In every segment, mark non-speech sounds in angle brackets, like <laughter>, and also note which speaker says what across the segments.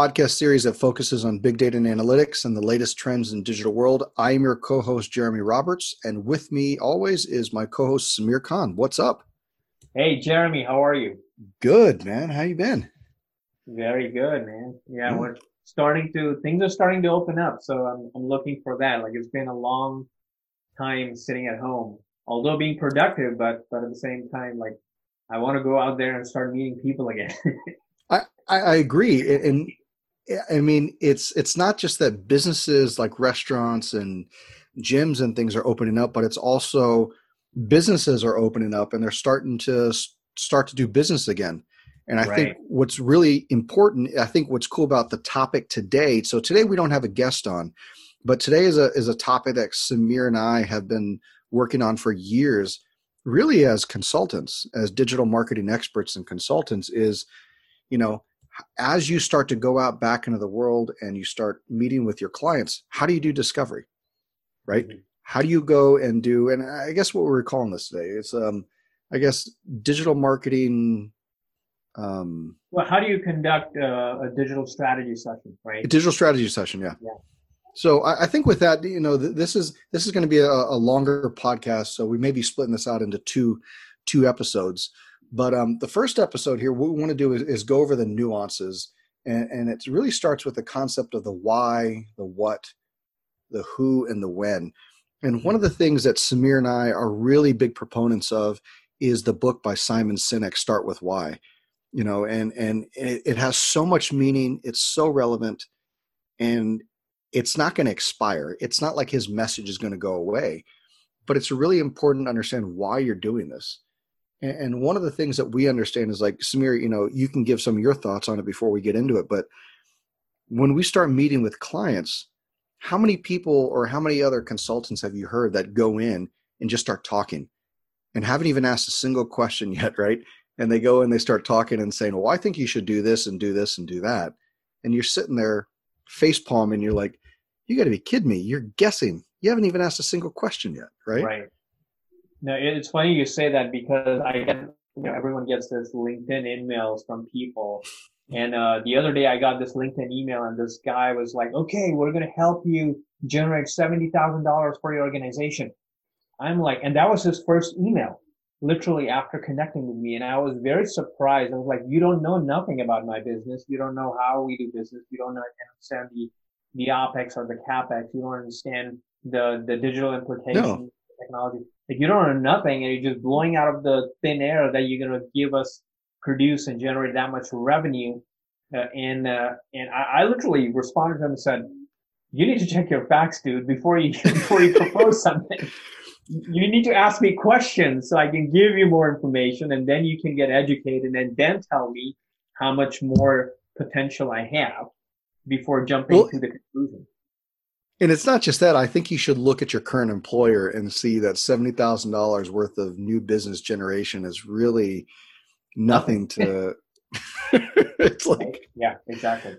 Speaker 1: podcast series that focuses on big data and analytics and the latest trends in digital world. I am your co-host Jeremy Roberts, and with me always is my co-host Samir Khan. What's up?
Speaker 2: Hey, Jeremy, how are you?
Speaker 1: Good, man. How you been?
Speaker 2: Very good, man. Yeah, we're starting to things are starting to open up, so I'm I'm looking for that. Like it's been a long time sitting at home, although being productive, but but at the same time, like I want to go out there and start meeting people again. <laughs>
Speaker 1: I, I agree, and I mean it's it's not just that businesses like restaurants and gyms and things are opening up, but it's also businesses are opening up and they're starting to start to do business again. And I right. think what's really important, I think what's cool about the topic today. So today we don't have a guest on, but today is a is a topic that Samir and I have been working on for years, really as consultants, as digital marketing experts and consultants, is you know, as you start to go out back into the world and you start meeting with your clients, how do you do discovery? Right? Mm-hmm. How do you go and do and I guess what we're calling this today is um I guess digital marketing
Speaker 2: um, well, how do you conduct a, a digital strategy session, right?
Speaker 1: A digital strategy session, yeah. Yeah. So I, I think with that, you know, th- this is this is going to be a, a, longer podcast, so we may be splitting this out into two two episodes. But um, the first episode here, what we want to do is, is go over the nuances, and, and it really starts with the concept of the why, the what, the who, and the when. And one of the things that Samir and I are really big proponents of is the book by Simon Sinek, Start with Why. You know and and it, it has so much meaning it's so relevant and it's not going to expire. It's not like his message is going to go away but it's really important to understand why you're doing this and, one of the things that we understand is like samir you know you can give some of your thoughts on it before we get into it but when we start meeting with clients how many people or how many other consultants have you heard that go in and just start talking and haven't even asked a single question <laughs> yet right and they go and they start talking and saying, "Well, I think you should do this and do this and do that," and you're sitting there face palm and you're like, "You got to be kidding me! You're guessing. You haven't even asked a single question yet, right?"
Speaker 2: Right. No, it's funny you say that because I get, you know, everyone gets this LinkedIn emails from people. And uh, the other day I got this LinkedIn email and this guy was like, okay, we're going to help you generate $70,000 for your organization. I'm like, and that was his first email literally after connecting with me and I was very surprised. I was like, you don't know nothing about my business. You don't know how we do business. You don't know, I can't understand the, the OPEX or the CAPEX. You don't understand the, the digital implications no. Technology. Like you don't know nothing and you're just blowing out of the thin air that you're going to give us, produce and generate that much revenue. Uh, and, uh, and I, I literally responded to him and said, you need to check your facts, dude, before you, <laughs> before you propose <laughs> something you need to ask me questions so I can give you more information and then you can get educated and then tell me how much more potential I have before jumping well, to the conclusion.
Speaker 1: And it's not just that. I think you should look at your current employer and see that $70,000 worth of new business generation is really nothing to. <laughs> <laughs> it's like.
Speaker 2: Yeah, exactly.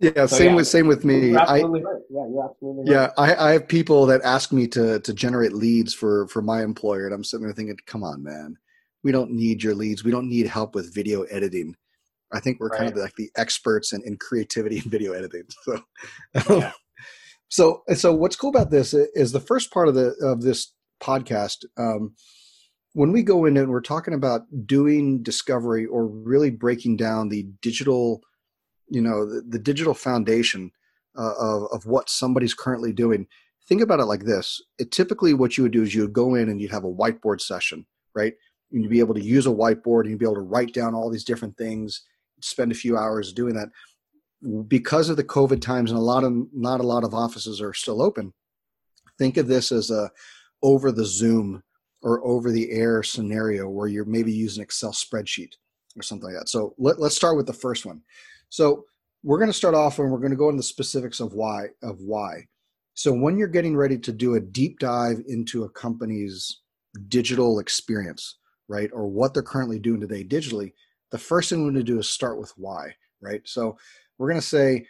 Speaker 1: Yeah, so, same yeah, with same with me. I, right. Yeah, you're absolutely right. Yeah, I, I have people that ask me to to generate leads for for my employer, and I'm sitting there thinking, "Come on, man, we don't need your leads. We don't need help with video editing. I think we're right. kind of like the experts in, in creativity and video editing. <laughs> So, yeah. So so what's cool about this is the first part of the of this podcast. Um, when we go in and we're talking about doing discovery or really breaking down the digital you know the, the digital foundation uh, of, of what somebody's currently doing think about it like this it typically what you would do is you would go in and you'd have a whiteboard session right and you'd be able to use a whiteboard and you'd be able to write down all these different things spend a few hours doing that because of the covid times and a lot of not a lot of offices are still open think of this as a over the zoom or over the air scenario where you're maybe using excel spreadsheet or something like that so let, let's start with the first one so we're going to start off and we're going to go into the specifics of why of why. So when you're getting ready to do a deep dive into a company's digital experience, right, or what they're currently doing today digitally, the first thing we're going to do is start with why, right? So we're going to say,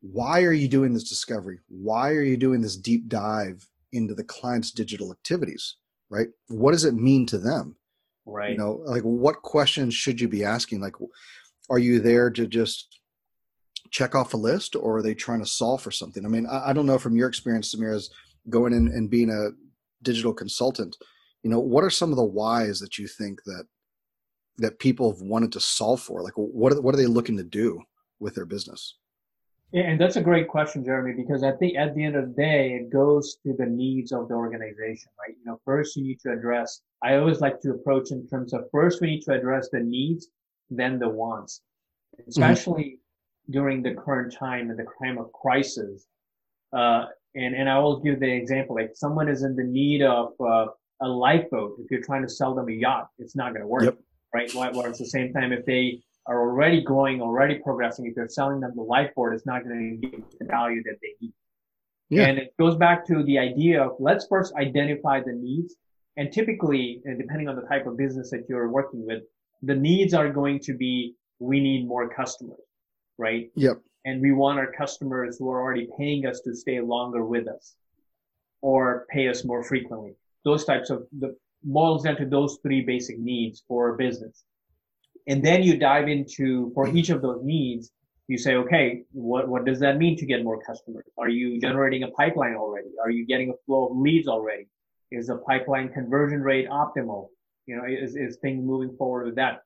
Speaker 1: why are you doing this discovery? Why are you doing this deep dive into the client's digital activities, right? What does it mean to them?
Speaker 2: Right.
Speaker 1: You know, like what questions should you be asking? Like, are you there to just check off a list or are they trying to solve for something? I mean, I, I don't know from your experience, Samir, as going in and being a digital consultant, you know, what are some of the whys that you think that that people have wanted to solve for? Like, what are, what are they looking to do with their business?
Speaker 2: Yeah, and that's a great question, Jeremy, because I think at the end of the day, it goes to the needs of the organization, right? You know, first you need to address, I always like to approach in terms of first we need to address the needs, then the wants, mm-hmm. especially mm-hmm. during the current time and the time of crisis. Uh, and, and I will give the example, like someone is in the need of uh, a lifeboat. If you're trying to sell them a yacht, it's not going to work, yep. right? While at the same time, if they are already growing, already progressing, if you're selling them the lifeboat, it's not going to give the value that they need. Yeah. And it goes back to the idea of let's first identify the needs. And typically, uh, depending on the type of business that you're working with, the needs are going to be, we need more customers, right?
Speaker 1: Yep.
Speaker 2: And we want our customers who are already paying us to stay longer with us or pay us more frequently. Those types of the boils down to those three basic needs for a business. And then you dive into for each of those needs, you say, okay, what, what does that mean to get more customers? Are you generating a pipeline already? Are you getting a flow of leads already? Is the pipeline conversion rate optimal? You know, is, is things moving forward with that?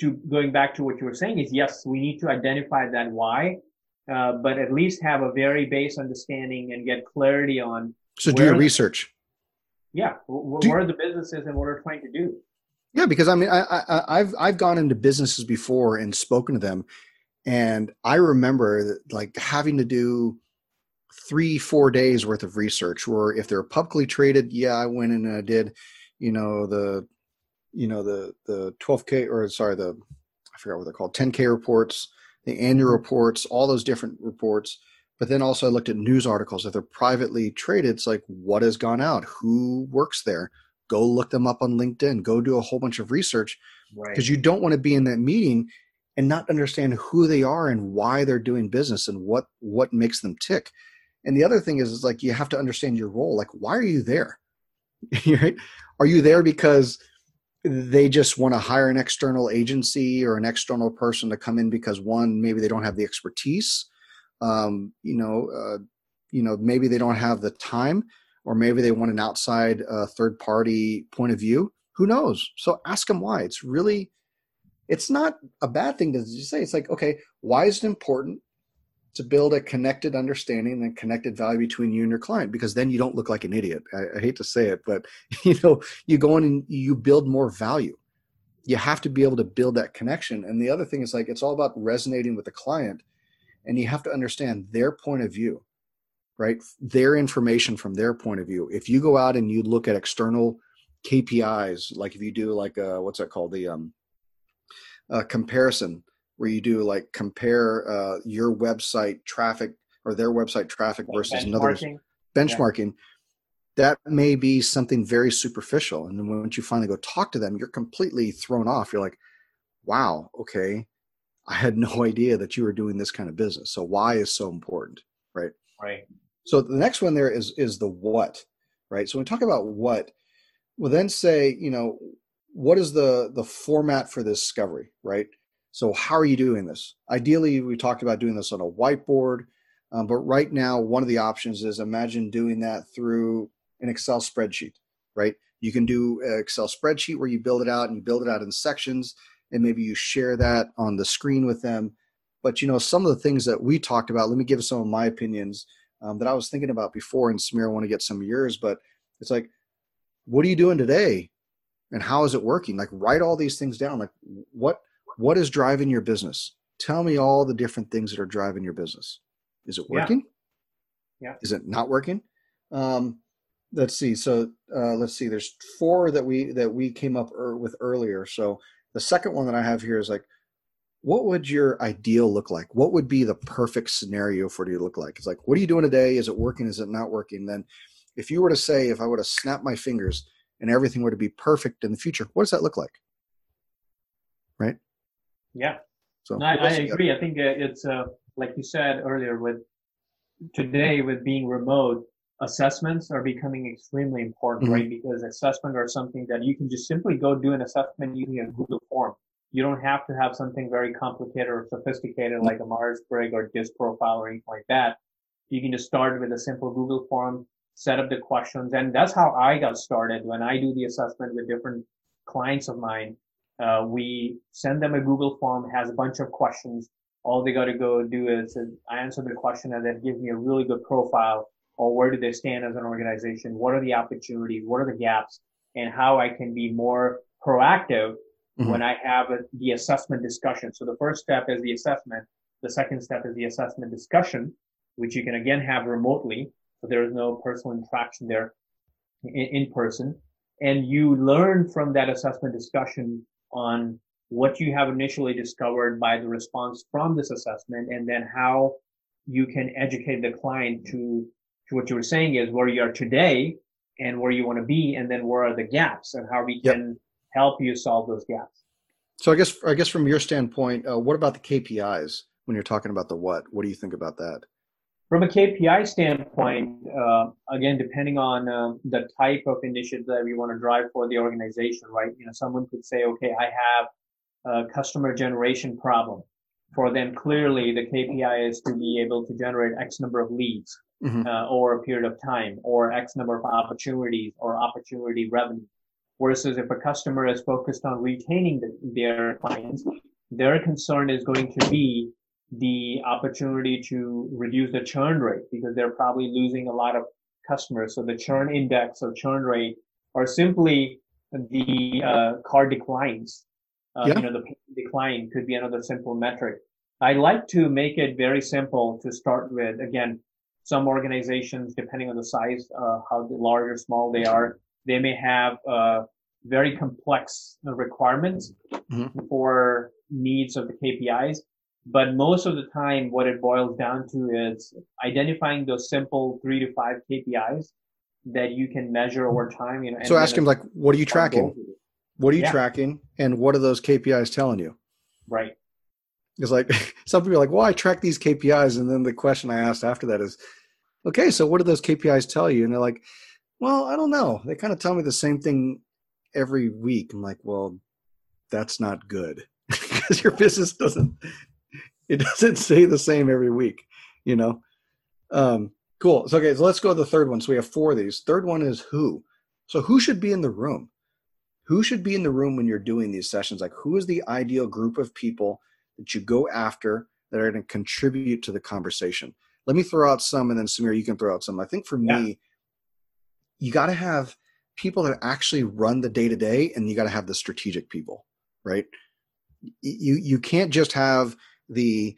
Speaker 2: To going back to what you were saying is yes, we need to identify that why, uh, but at least have a very base understanding and get clarity on.
Speaker 1: So do your research.
Speaker 2: Yeah, where, where are the businesses and what are trying to do?
Speaker 1: Yeah, because I mean, I, I, have I've gone into businesses before and spoken to them, and I remember that, like having to do three, four days worth of research. Where if they're publicly traded, yeah, I went in and I did, you know, the, you know, the the 12k or sorry, the I forgot what they're called, 10k reports, the annual mm-hmm. reports, all those different reports. But then also I looked at news articles. If they're privately traded, it's like what has gone out, who works there go look them up on LinkedIn, go do a whole bunch of research because right. you don't want to be in that meeting and not understand who they are and why they're doing business and what what makes them tick. And the other thing is, is like you have to understand your role. Like, why are you there? <laughs> right? Are you there because they just want to hire an external agency or an external person to come in because one, maybe they don't have the expertise. Um, you know, uh, you know, maybe they don't have the time or maybe they want an outside uh, third party point of view who knows? So ask them why. It's really it's not a bad thing to say. It's like okay why is it important to build a connected understanding and connected value between you and your client? Because then you don't look like an idiot. I, I hate to say it but <laughs> you know you go in and you build more value. You have to be able to build that connection. And the other thing is like it's all about resonating with the client and you have to understand their point of view right? Their information from their point of view. If you go out and you look at external KPIs, like if you do like a, what's that called? The um, uh, comparison, where you do like compare uh, your website traffic or their website traffic like versus another benchmarking. Yeah. That may be something very superficial. And then once you finally go talk to them, you're completely thrown off. You're like, wow, okay, I had no <laughs> idea that you were doing this kind of business. So why is so important. So the next one there is is the what, right? So when we talk about what, we'll then say, you know, what is the the format for this discovery, right? So how are you doing this? Ideally, we talked about doing this on a whiteboard, um, but right now one of the options is imagine doing that through an Excel spreadsheet, right? You can do an Excel spreadsheet where you build it out and you build it out in sections, and maybe you share that on the screen with them. But you know, some of the things that we talked about. Let me give some of my opinions um, that I was thinking about before. And Samir, I want to get some of yours, but it's like, what are you doing today? And how is it working? Like, write all these things down. Like, what what is driving your business? Tell me all the different things that are driving your business. Is it working?
Speaker 2: Yeah. yeah.
Speaker 1: Is it not working? Um, let's see. So uh, let's see. There's four that we that we came up er- with earlier. So the second one that I have here is like, what would your ideal look like? What would be the perfect scenario for you to look like? It's like, what are you doing today? Is it working? Is it not working? Then, if you were to say, if I were to snap my fingers and everything were to be perfect in the future, what does that look like? Right?
Speaker 2: Yeah. So no, I, I agree. I think uh, it's uh, like you said earlier with today with being remote, assessments are becoming extremely important, mm-hmm. right? Because assessment are something that you can just simply go do an assessment using a Google form You don't have to have something very complicated or sophisticated like a Myers-Briggs or DISC profile or anything like that. You can just start with a simple Google form, set up the questions. And that's how I got started. When I do the assessment with different clients of mine, uh, we send them a Google form, has a bunch of questions. All they got to go do is answer the question and then give me a really good profile or where do they stand as an organization? What are the opportunities? What are the gaps? And how I can be more proactive mm-hmm. when I have a, the assessment discussion. So the first step is the assessment. The second step is the assessment discussion, which you can again have remotely. So there is no personal interaction there in, in person. And you learn from that assessment discussion on what you have initially discovered by the response from this assessment and then how you can educate the client to, to what you were saying is where you are today and where you want to be and then where are the gaps and how we can yep. Help you solve those gaps.
Speaker 1: So i guess i guess from your standpoint uh, what about the kpis when you're talking about the what? What do you think about that?
Speaker 2: From a kpi standpoint uh, again depending on uh, the type of initiative that we want to drive for the organization right? You know someone could say okay i have a customer generation problem. For them clearly the kpi is to be able to generate x number of leads mm-hmm. uh, over a period of time or X number of opportunities or opportunity revenue. Versus if a customer is focused on retaining the, their clients, their concern is going to be the opportunity to reduce the churn rate because they're probably losing a lot of customers. So the churn index or churn rate are simply the uh, car declines. Uh, yeah. You know, the decline could be another simple metric. I like to make it very simple to start with. Again, some organizations, depending on the size, uh, how large or small they are, they may have uh, very complex requirements mm-hmm. for needs of the KPIs. But most of the time, what it boils down to is identifying those simple three to five KPIs that you can measure over time. You know,
Speaker 1: so ask him like, what are you tracking? What are you yeah. tracking, and what are those KPIs telling you?
Speaker 2: Right.
Speaker 1: It's like <laughs> some people are like, well, I track these KPIs. And then the question I asked after that is, okay, so what do those KPIs tell you? And they're like, well, I don't know. They kind of tell me the same thing every week. I'm like, well, that's not good <laughs> because your business doesn't, it doesn't stay the same every week, you know? Um, cool. So, okay, so let's go to the third one. So we have four of these. Third one is who. So who should be in the room? Who should be in the room when you're doing these sessions? Like who is the ideal group of people that you go after that are going to contribute to the conversation. Let me throw out some, and then Samir, you can throw out some. I think for yeah. me, you got to have people that actually run the day to day, and you got to have the strategic people, right? You you can't just have the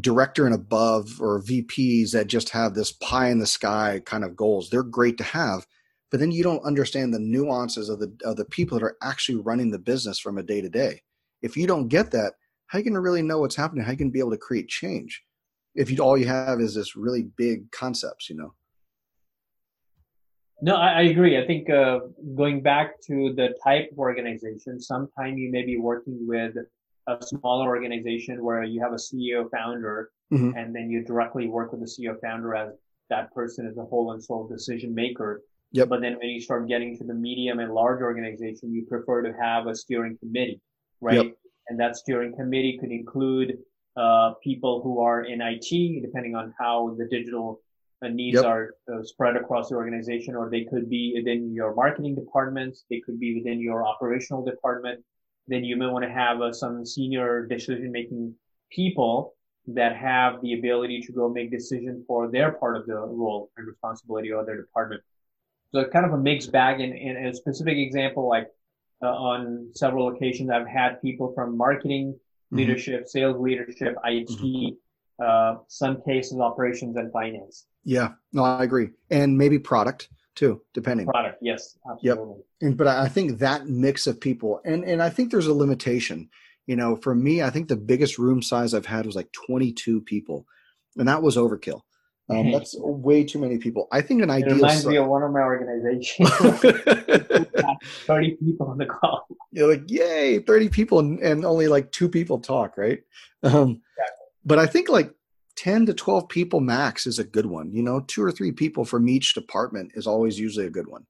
Speaker 1: director and above or VPs that just have this pie in the sky kind of goals. They're great to have, but then you don't understand the nuances of the of the people that are actually running the business from a day to day. If you don't get that, how are you going to really know what's happening? How are you going to be able to create change if you all you have is this really big concepts, you know?
Speaker 2: No, I, I agree. I think uh, going back to the type of organization, sometimes you may be working with a smaller organization where you have a CEO founder mm-hmm. and then you directly work with the CEO founder as that person is a whole and sole decision maker. Yep. But then when you start getting to the medium and large organization, you prefer to have a steering committee, right? Yep and that steering committee could include uh, people who are in IT, depending on how the digital needs yep. are uh, spread across the organization, or they could be within your marketing departments, they could be within your operational department. Then you may want to have uh, some senior decision-making people that have the ability to go make decision for their part of the role and responsibility of their department. So it's kind of a mixed bag. In, in a specific example, like uh, on several occasions. I've had people from marketing, mm-hmm. leadership, sales leadership, IT, mm-hmm. uh, some cases operations and finance.
Speaker 1: Yeah, no, I agree, and maybe product too, depending.
Speaker 2: Product, yes, absolutely.
Speaker 1: Yep. And, but I think that mix of people, and and I think there's a limitation. You know, for me, I think the biggest room size I've had was like 22 people, and that was overkill. Um, that's way too many people. I think an it ideal.
Speaker 2: reminds me of one of my organizations. <laughs> Thirty people on the call.
Speaker 1: You're like, yay, thirty people, and, and only like two people talk, right? Um, exactly. But I think like ten to twelve people max is a good one. You know, two or three people from each department is always usually a good one.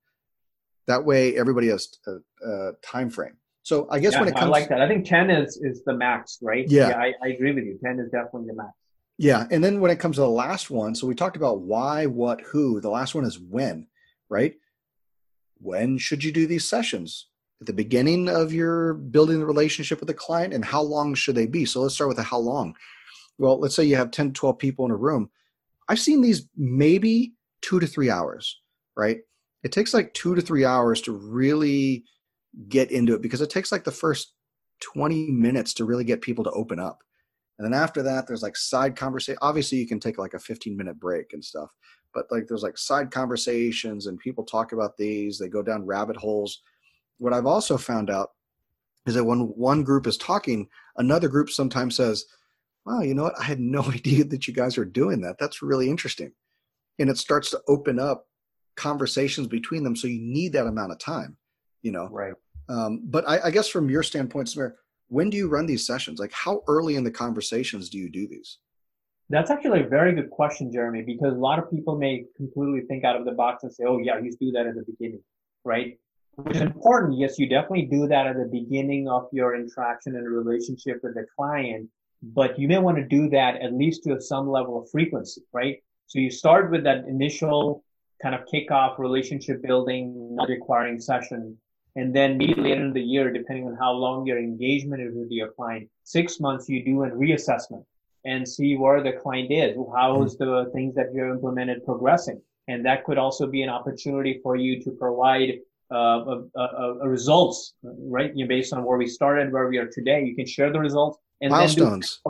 Speaker 1: That way, everybody has a, a uh, uh, time frame. So I guess
Speaker 2: yeah,
Speaker 1: when it comes, I
Speaker 2: like that. I think ten is is the max, right?
Speaker 1: Yeah,
Speaker 2: yeah I, I agree with you. Ten is definitely the max.
Speaker 1: Yeah, and then when it comes to the last one, so we talked about why, what, who. The last one is when, right? When should you do these sessions? At the beginning of your building the relationship with the client, and how long should they be? So let's start with the how long. Well, let's say you have 10, 12 people in a room. I've seen these maybe two to three hours, right? It takes like two to three hours to really get into it because it takes like the first 20 minutes to really get people to open up. And then after that, there's like side conversation. Obviously, you can take like a 15 minute break and stuff, but like there's like side conversations and people talk about these. They go down rabbit holes. What I've also found out is that when one group is talking, another group sometimes says, Wow, you know what? I had no <laughs> idea that you guys are doing that. That's really interesting. And it starts to open up conversations between them. So you need that amount of time, you know?
Speaker 2: Right.
Speaker 1: Um, but I, I, guess from your standpoint, Samir, when do you run these sessions? Like how early in the conversations do you do these?
Speaker 2: That's actually a very good question, Jeremy, because a lot of people may completely think out of the box and say, oh, yeah, you do that at the beginning, right? Which is important. Yes, you definitely do that at the beginning of your interaction and relationship with the client, but you may want to do that at least to some level of frequency, right? So you start with that initial kind of kickoff relationship building, not requiring session and then maybe later in the year, depending on how long your engagement is with your client, six months, you do a reassessment and see where the client is. How is the things that you have implemented progressing? And that could also be an opportunity for you to provide uh, a, a, a results, right? You know, based on where we started, where we are today. You can share the results and
Speaker 1: milestones.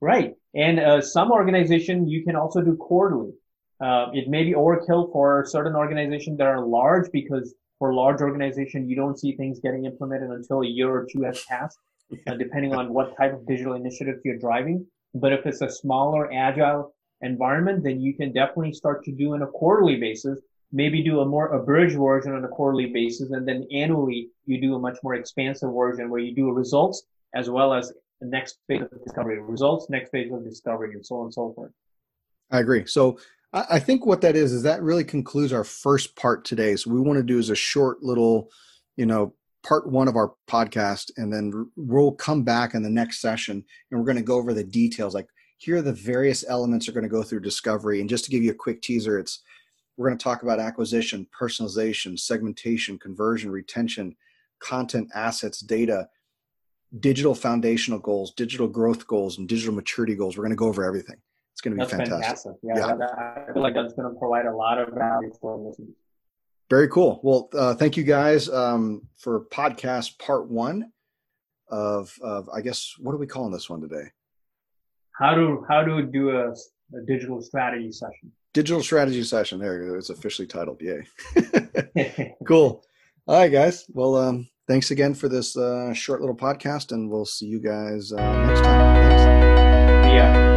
Speaker 2: Right. And uh, some organization you can also do quarterly. Uh, it may be overkill for certain organizations that are large because for large organization, you don't see things getting implemented until a year or two has passed, <laughs> uh, depending on what type of digital initiative you're driving. But if it's a smaller, agile environment, then you can definitely start to do on a quarterly basis. Maybe do a more abridged version on a quarterly basis, and then annually you do a much more expansive version where you do results as well as the next phase of discovery, results, next phase of discovery, and so on and so forth.
Speaker 1: I agree. So I think what that is is that really concludes our first part today. So we want to do is a short little, you know, part one of our podcast, and then we'll come back in the next session and we're going to go over the details. Like here are the various elements are going to go through discovery. And just to give you a quick teaser, it's we're going to talk about acquisition, personalization, segmentation, conversion, retention, content, assets, data, digital foundational goals, digital growth goals, and digital maturity goals. We're going to go over everything. It's going to be
Speaker 2: that's
Speaker 1: fantastic.
Speaker 2: fantastic. Yeah, yeah. That, I feel like that's going to provide a lot of value for listeners.
Speaker 1: Very cool. Well, uh, thank you guys um, for podcast part one of, of, I guess, what are we calling this one today?
Speaker 2: How to how to do a, a digital strategy session.
Speaker 1: Digital strategy session. There, it's officially titled. Yay! <laughs> <laughs> cool. All right, guys. Well, um, thanks again for this uh, short little podcast, and we'll see you guys uh, next time. Thanks.
Speaker 2: Yeah.